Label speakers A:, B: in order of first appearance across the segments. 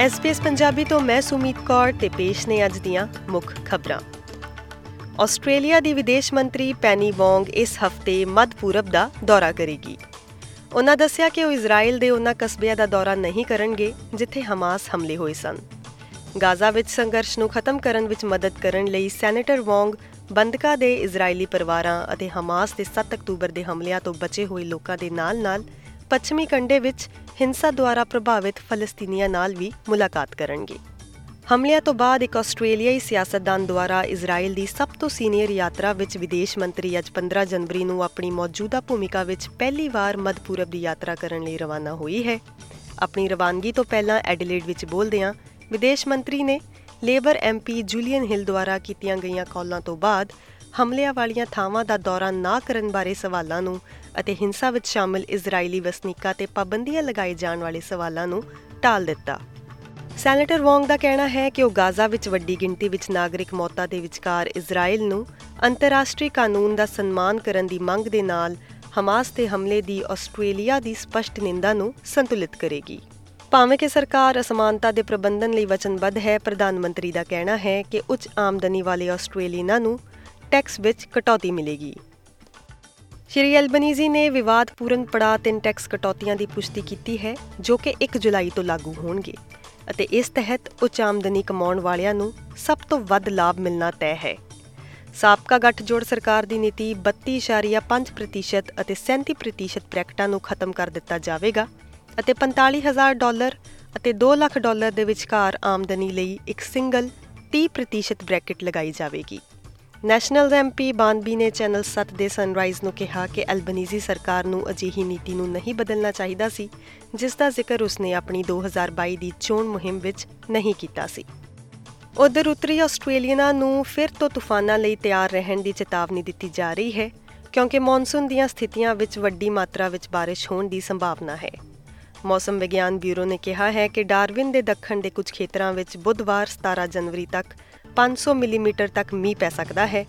A: SPS Punjabi ਤੋਂ ਮੈਂ ਸੁਮੀਤ ਕੌਰ ਤੇ ਪੇਸ਼ ਨੇ ਅੱਜ ਦੀਆਂ ਮੁੱਖ ਖਬਰਾਂ। ਆਸਟ੍ਰੇਲੀਆ ਦੀ ਵਿਦੇਸ਼ ਮੰਤਰੀ ਪੈਨੀ ਵੋਂਗ ਇਸ ਹਫ਼ਤੇ ਮੱਧ ਪੂਰਬ ਦਾ ਦੌਰਾ ਕਰੇਗੀ। ਉਹਨਾਂ ਦੱਸਿਆ ਕਿ ਉਹ ਇਜ਼ਰਾਈਲ ਦੇ ਉਹਨਾਂ ਕਸਬਿਆਂ ਦਾ ਦੌਰਾ ਨਹੀਂ ਕਰਨਗੇ, ਜਿੱਥੇ ਹਮਾਸ ਹਮਲੇ ਹੋਏ ਸਨ। ਗਾਜ਼ਾ ਵਿੱਚ ਸੰਘਰਸ਼ ਨੂੰ ਖਤਮ ਕਰਨ ਵਿੱਚ ਮਦਦ ਕਰਨ ਲਈ ਸੈਨੇਟਰ ਵੋਂਗ ਬੰਦਕਾ ਦੇ ਇਜ਼ਰਾਈਲੀ ਪਰਿਵਾਰਾਂ ਅਤੇ ਹਮਾਸ ਦੇ 7 ਅਕਤੂਬਰ ਦੇ ਹਮਲਿਆਂ ਤੋਂ ਬਚੇ ਹੋਏ ਲੋਕਾਂ ਦੇ ਨਾਲ-ਨਾਲ ਪੱਛਮੀ ਕੰਡੇ ਵਿੱਚ ਹਿੰਸਾ ਦੁਆਰਾ ਪ੍ਰਭਾਵਿਤ ਫਲਸਤੀਨੀਆਂ ਨਾਲ ਵੀ ਮੁਲਾਕਾਤ ਕਰਨਗੇ। ਹਮਲਿਆਂ ਤੋਂ ਬਾਅਦ ਇੱਕ ਆਸਟ੍ਰੇਲੀਆਈ ਸਿਆਸਤਦਾਨ ਦੁਆਰਾ ਇਜ਼ਰਾਈਲ ਦੀ ਸਭ ਤੋਂ ਸੀਨੀਅਰ ਯਾਤਰਾ ਵਿੱਚ ਵਿਦੇਸ਼ ਮੰਤਰੀ ਅੱਜ 15 ਜਨਵਰੀ ਨੂੰ ਆਪਣੀ ਮੌਜੂਦਾ ਭੂਮਿਕਾ ਵਿੱਚ ਪਹਿਲੀ ਵਾਰ ਮੱਧ-ਪੂਰਬ ਦੀ ਯਾਤਰਾ ਕਰਨ ਲਈ ਰਵਾਨਾ ਹੋਈ ਹੈ। ਆਪਣੀ ਰਵਾਨਗੀ ਤੋਂ ਪਹਿਲਾਂ ਐਡੀਲੇਡ ਵਿੱਚ ਬੋਲਦਿਆਂ ਵਿਦੇਸ਼ ਮੰਤਰੀ ਨੇ ਲੇਬਰ ਐਮਪੀ ਜੂਲੀਅਨ ਹਿਲ ਦੁਆਰਾ ਕੀਤੀਆਂ ਗਈਆਂ ਕਾਲਾਂ ਤੋਂ ਬਾਅਦ ਹਮਲਿਆਂ ਵਾਲੀਆਂ ਥਾਵਾਂ ਦਾ ਦੌਰਾ ਨਾ ਕਰਨ ਬਾਰੇ ਸਵਾਲਾਂ ਨੂੰ ਅਤੇ ਹਿੰਸਾ ਵਿੱਚ ਸ਼ਾਮਲ ਇਜ਼ਰਾਈਲੀ ਵਸਨੀਕਾਂ ਤੇ ਪਾਬੰਦੀਆਂ ਲਗਾਏ ਜਾਣ ਵਾਲੇ ਸਵਾਲਾਂ ਨੂੰ ਟਾਲ ਦਿੱਤਾ। ਸੈਨੇਟਰ ਵੋਂਗ ਦਾ ਕਹਿਣਾ ਹੈ ਕਿ ਉਹ ਗਾਜ਼ਾ ਵਿੱਚ ਵੱਡੀ ਗਿਣਤੀ ਵਿੱਚ ਨਾਗਰਿਕ ਮੌਤਾਂ ਦੇ ਵਿਚਕਾਰ ਇਜ਼ਰਾਈਲ ਨੂੰ ਅੰਤਰਰਾਸ਼ਟਰੀ ਕਾਨੂੰਨ ਦਾ ਸਨਮਾਨ ਕਰਨ ਦੀ ਮੰਗ ਦੇ ਨਾਲ ਹਮਾਸ ਤੇ ਹਮਲੇ ਦੀ ਆਸਟ੍ਰੇਲੀਆ ਦੀ ਸਪਸ਼ਟ ਨਿੰਦਾ ਨੂੰ ਸੰਤੁਲਿਤ ਕਰੇਗੀ। ਭਾਵੇਂ ਕਿ ਸਰਕਾਰ ਅਸਮਾਨਤਾ ਦੇ ਪ੍ਰਬੰਧਨ ਲਈ ਵਚਨਬੱਧ ਹੈ, ਪ੍ਰਧਾਨ ਮੰਤਰੀ ਦਾ ਕਹਿਣਾ ਹੈ ਕਿ ਉੱਚ ਆਮਦਨੀ ਵਾਲੇ ਆਸਟ੍ਰੇਲੀਅਨਾਂ ਨੂੰ ਟੈਕਸ ਵਿੱਚ ਕਟੌਤੀ ਮਿਲੇਗੀ। ਸ਼੍ਰੀ ਐਲਬਨੀਜ਼ੀ ਨੇ ਵਿਵਾਦਪੂਰਨ ਪੜਾ ਤਿੰਨ ਟੈਕਸ ਕਟੌਤੀਆਂ ਦੀ ਪੁਸ਼ਟੀ ਕੀਤੀ ਹੈ, ਜੋ ਕਿ 1 ਜੁਲਾਈ ਤੋਂ ਲਾਗੂ ਹੋਣਗੇ ਅਤੇ ਇਸ ਤਹਿਤ ਉੱਚ ਆਮਦਨੀ ਕਮਾਉਣ ਵਾਲਿਆਂ ਨੂੰ ਸਭ ਤੋਂ ਵੱਧ ਲਾਭ ਮਿਲਣਾ ਤੈਅ ਹੈ। ਸਾਬਕਾ ਗੱਠਜੋੜ ਸਰਕਾਰ ਦੀ ਨੀਤੀ 32.5% ਅਤੇ 37% ਬ੍ਰੈਕਟਾਂ ਨੂੰ ਖਤਮ ਕਰ ਦਿੱਤਾ ਜਾਵੇਗਾ ਅਤੇ 45000 ਡਾਲਰ ਅਤੇ 2 ਲੱਖ ਡਾਲਰ ਦੇ ਵਿਚਕਾਰ ਆਮਦਨੀ ਲਈ ਇੱਕ ਸਿੰਗਲ 30% ਬ੍ਰੈਕਟ ਲਗਾਈ ਜਾਵੇਗੀ। ਨੈਸ਼ਨਲ ਐਮਪੀ ਬਾਨਬੀ ਨੇ ਚੈਨਲ 7 ਦੇ ਸਨਰਾਈਜ਼ ਨੂੰ ਕਿਹਾ ਕਿ ਐਲਬਨੀਜ਼ੀ ਸਰਕਾਰ ਨੂੰ ਅਜਿਹੀ ਨੀਤੀ ਨੂੰ ਨਹੀਂ ਬਦਲਣਾ ਚਾਹੀਦਾ ਸੀ ਜਿਸ ਦਾ ਜ਼ਿਕਰ ਉਸਨੇ ਆਪਣੀ 2022 ਦੀ ਚੋਣ ਮੁਹਿੰਮ ਵਿੱਚ ਨਹੀਂ ਕੀਤਾ ਸੀ ਉਧਰ ਉੱਤਰੀ ਆਸਟ੍ਰੇਲੀਆਨਾਂ ਨੂੰ ਫਿਰ ਤੋਂ ਤੂਫਾਨਾਂ ਲਈ ਤਿਆਰ ਰਹਿਣ ਦੀ ਚੇਤਾਵਨੀ ਦਿੱਤੀ ਜਾ ਰਹੀ ਹੈ ਕਿਉਂਕਿ ਮੌਨਸੂਨ ਦੀਆਂ ਸਥਿਤੀਆਂ ਵਿੱਚ ਵੱਡੀ ਮਾਤਰਾ ਵਿੱਚ بارش ਹੋਣ ਦੀ ਸੰਭਾਵਨਾ ਹੈ ਮੌਸਮ ਵਿਗਿਆਨ ਬਿਊਰੋ ਨੇ ਕਿਹਾ ਹੈ ਕਿ ਡਾਰਵਿਨ ਦੇ ਦੱਖਣ ਦੇ ਕੁਝ ਖੇਤਰਾਂ ਵਿੱਚ ਬੁੱਧਵਾਰ 17 ਜਨਵਰੀ ਤੱਕ 500 ਮਿਲੀਮੀਟਰ ਤੱਕ ਮੀਂਹ ਪੈ ਸਕਦਾ ਹੈ।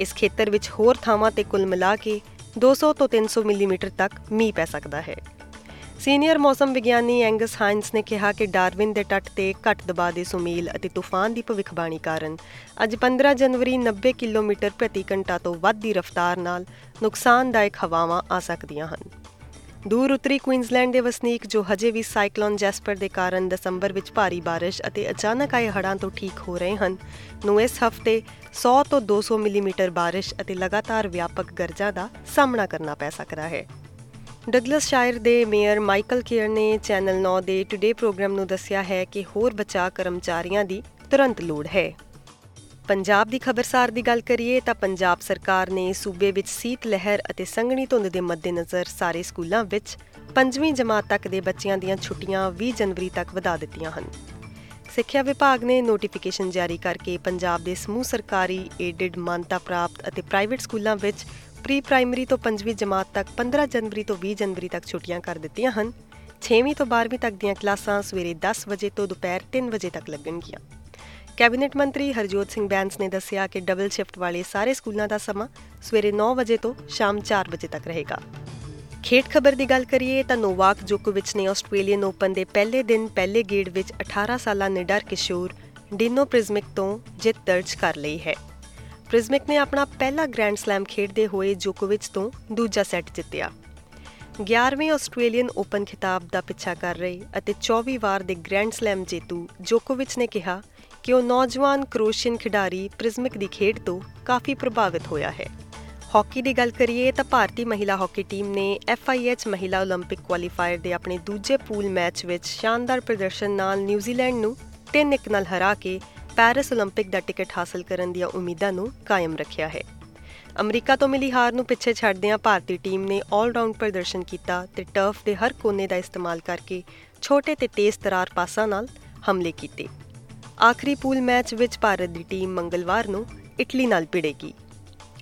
A: ਇਸ ਖੇਤਰ ਵਿੱਚ ਹੋਰ ਥਾਵਾਂ ਤੇ ਕੁੱਲ ਮਿਲਾ ਕੇ 200 ਤੋਂ 300 ਮਿਲੀਮੀਟਰ ਤੱਕ ਮੀਂਹ ਪੈ ਸਕਦਾ ਹੈ। ਸੀਨੀਅਰ ਮੌਸਮ ਵਿਗਿਆਨੀ ਐਂਗਸ ਹਾਈਨਸ ਨੇ ਕਿਹਾ ਕਿ ਡਾਰਵਿਨ ਦੇ ਤੱਟ ਤੇ ਘੱਟ ਦਬਾਅ ਦੇ ਸੁਮੇਲ ਅਤੇ ਤੂਫਾਨ ਦੀ ਭਵਿੱਖਬਾਣੀ ਕਾਰਨ ਅੱਜ 15 ਜਨਵਰੀ 90 ਕਿਲੋਮੀਟਰ ਪ੍ਰਤੀ ਘੰਟਾ ਤੋਂ ਵੱਧ ਦੀ ਰਫ਼ਤਾਰ ਨਾਲ ਨੁਕਸਾਨਦਾਇਕ ਹਵਾਵਾਂ ਆ ਸਕਦੀਆਂ ਹਨ। ਦੂਰ ਉੱਤਰੀ ਕੁਈਨਜ਼ਲੈਂਡ ਦੇ ਵਸਨੀਕ ਜੋ ਹਜੇ ਵੀ ਸਾਈਕਲੋਨ ਜੈਸਪਰ ਦੇ ਕਾਰਨ ਦਸੰਬਰ ਵਿੱਚ ਭਾਰੀ بارش ਅਤੇ ਅਚਾਨਕ ਆਏ ਹੜ੍ਹਾਂ ਤੋਂ ਠੀਕ ਹੋ ਰਹੇ ਹਨ ਨੂੰ ਇਸ ਹਫਤੇ 100 ਤੋਂ 200 ਮਿਲੀਮੀਟਰ بارش ਅਤੇ ਲਗਾਤਾਰ ਵਿਆਪਕ ਗਰਜਾਂ ਦਾ ਸਾਹਮਣਾ ਕਰਨਾ ਪੈ ਸਕਦਾ ਹੈ ਡਗਲਸ ਸ਼ਾਇਰ ਦੇ ਮੇਅਰ ਮਾਈਕਲ ਕੇਅਰ ਨੇ ਚੈਨਲ 9 ਦੇ ਟੁਡੇ ਪ੍ਰੋਗਰਾਮ ਨੂੰ ਦੱਸਿਆ ਹੈ ਕਿ ਹੋਰ ਬਚਾਅ ਕਰਮਚਾਰੀਆਂ ਦੀ ਤੁਰੰਤ ਲੋੜ ਹੈ ਪੰਜਾਬ ਦੀ ਖਬਰਸਾਰ ਦੀ ਗੱਲ ਕਰੀਏ ਤਾਂ ਪੰਜਾਬ ਸਰਕਾਰ ਨੇ ਸੂਬੇ ਵਿੱਚ ਸੀਤ ਲਹਿਰ ਅਤੇ ਸੰਘਣੀ ਧੁੰਦ ਦੇ ਮੱਦੇਨਜ਼ਰ ਸਾਰੇ ਸਕੂਲਾਂ ਵਿੱਚ 5ਵੀਂ ਜਮਾਤ ਤੱਕ ਦੇ ਬੱਚਿਆਂ ਦੀਆਂ ਛੁੱਟੀਆਂ 20 ਜਨਵਰੀ ਤੱਕ ਵਧਾ ਦਿੱਤੀਆਂ ਹਨ। ਸਿੱਖਿਆ ਵਿਭਾਗ ਨੇ ਨੋਟੀਫਿਕੇਸ਼ਨ ਜਾਰੀ ਕਰਕੇ ਪੰਜਾਬ ਦੇ ਸਮੂਹ ਸਰਕਾਰੀ ਏਡਡ ਮਾਨਤਾ ਪ੍ਰਾਪਤ ਅਤੇ ਪ੍ਰਾਈਵੇਟ ਸਕੂਲਾਂ ਵਿੱਚ ਪ੍ਰੀ ਪ੍ਰਾਇਮਰੀ ਤੋਂ 5ਵੀਂ ਜਮਾਤ ਤੱਕ 15 ਜਨਵਰੀ ਤੋਂ 20 ਜਨਵਰੀ ਤੱਕ ਛੁੱਟੀਆਂ ਕਰ ਦਿੱਤੀਆਂ ਹਨ। 6ਵੀਂ ਤੋਂ 12ਵੀਂ ਤੱਕ ਦੀਆਂ ਕਲਾਸਾਂ ਸਵੇਰੇ 10 ਵਜੇ ਤੋਂ ਦੁਪਹਿਰ 3 ਵਜੇ ਤੱਕ ਲੱਗਣਗੀਆਂ। ਕੈਬਨਿਟ ਮੰਤਰੀ ਹਰਜੋਤ ਸਿੰਘ ਬੈਂਸ ਨੇ ਦੱਸਿਆ ਕਿ ਡਬਲ ਸ਼ਿਫਟ ਵਾਲੇ ਸਾਰੇ ਸਕੂਲਾਂ ਦਾ ਸਮਾਂ ਸਵੇਰੇ 9 ਵਜੇ ਤੋਂ ਸ਼ਾਮ 4 ਵਜੇ ਤੱਕ ਰਹੇਗਾ। ਖੇਡ ਖਬਰ ਦੀ ਗੱਲ ਕਰੀਏ ਤਾਂ ਨੋਵਾਕ ਜੋਕੋਵਿਚ ਨੇ ਆਸਟ੍ਰੇਲੀਅਨ ਓਪਨ ਦੇ ਪਹਿਲੇ ਦਿਨ ਪਹਿਲੇ ਗੇੜ ਵਿੱਚ 18 ਸਾਲਾ ਨਿਡਰ ਕਿਸ਼ੋਰ ਡਿਨੋ ਪ੍ਰਿਜ਼ਮਿਕ ਤੋਂ ਜਿੱਤ ਦਰਜ ਕਰ ਲਈ ਹੈ। ਪ੍ਰਿਜ਼ਮਿਕ ਨੇ ਆਪਣਾ ਪਹਿਲਾ ਗ੍ਰੈਂਡ ਸਲੈਮ ਖੇਡਦੇ ਹੋਏ ਜੋਕੋਵਿਚ ਤੋਂ ਦੂਜਾ ਸੈੱਟ ਜਿੱਤਿਆ। 11ਵੇਂ ਆਸਟ੍ਰੇਲੀਅਨ ਓਪਨ ਖਿਤਾਬ ਦਾ ਪਿੱਛਾ ਕਰ ਰਹੀ ਅਤੇ 24 ਵਾਰ ਦੇ ਗ੍ਰੈਂਡ ਸਲੈਮ ਜੇਤੂ ਜੋਕੋਵਿਚ ਨੇ ਕਿਹਾ ਕਿ ਉਹ ਨੌਜਵਾਨ ਕਰੋਸ਼ੀਅਨ ਖਿਡਾਰੀ ਪ੍ਰਿਜ਼ਮਿਕ ਦੀ ਖੇਡ ਤੋਂ ਕਾਫੀ ਪ੍ਰਭਾਵਿਤ ਹੋਇਆ ਹੈ। ਹਾਕੀ ਦੀ ਗੱਲ ਕਰੀਏ ਤਾਂ ਭਾਰਤੀ ਮਹਿਲਾ ਹਾਕੀ ਟੀਮ ਨੇ FIH ਮਹਿਲਾ 올림픽 ਕੁਆਲੀਫਾਇਰ ਦੇ ਆਪਣੇ ਦੂਜੇ ਪੂਲ ਮੈਚ ਵਿੱਚ ਸ਼ਾਨਦਾਰ ਪ੍ਰਦਰਸ਼ਨ ਨਾਲ ਨਿਊਜ਼ੀਲੈਂਡ ਨੂੰ 3-1 ਨਾਲ ਹਰਾ ਕੇ ਪੈਰਿਸ 올림픽 ਦਾ ਟਿਕਟ ਹਾਸਲ ਕਰਨ ਦੀਆਂ ਉਮੀਦਾਂ ਨੂੰ ਕਾਇਮ ਰੱਖਿਆ ਹੈ। ਅਮਰੀਕਾ ਤੋਂ ਮਿਲੀ ਹਾਰ ਨੂੰ ਪਿੱਛੇ ਛੱਡਦਿਆਂ ਭਾਰਤੀ ਟੀਮ ਨੇ 올-ਰਾਊਂਡ ਪ੍ਰਦਰਸ਼ਨ ਕੀਤਾ ਤੇ ਟਰਫ ਦੇ ਹਰ ਕੋਨੇ ਦਾ ਇਸਤੇਮਾਲ ਕਰਕੇ ਛੋਟੇ ਤੇ ਤੇਜ਼ ਤਰਾਰ ਪਾਸਾਂ ਨਾਲ ਹਮਲੇ ਕੀਤੇ। ਆਖਰੀ ਪੂਲ ਮੈਚ ਵਿੱਚ ਭਾਰਤ ਦੀ ਟੀਮ ਮੰਗਲਵਾਰ ਨੂੰ ਇਟਲੀ ਨਾਲ ਭਿੜੇਗੀ।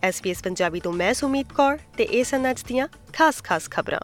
A: ਐਸਪੀਐਸ ਪੰਜਾਬੀ ਤੋਂ ਮੈਂ ਸੁਮੀਤ ਕੌਰ ਤੇ ਇਹ ਸਨ ਅੱਜ ਦੀਆਂ ਖਾਸ-ਖਾਸ ਖਬਰਾਂ।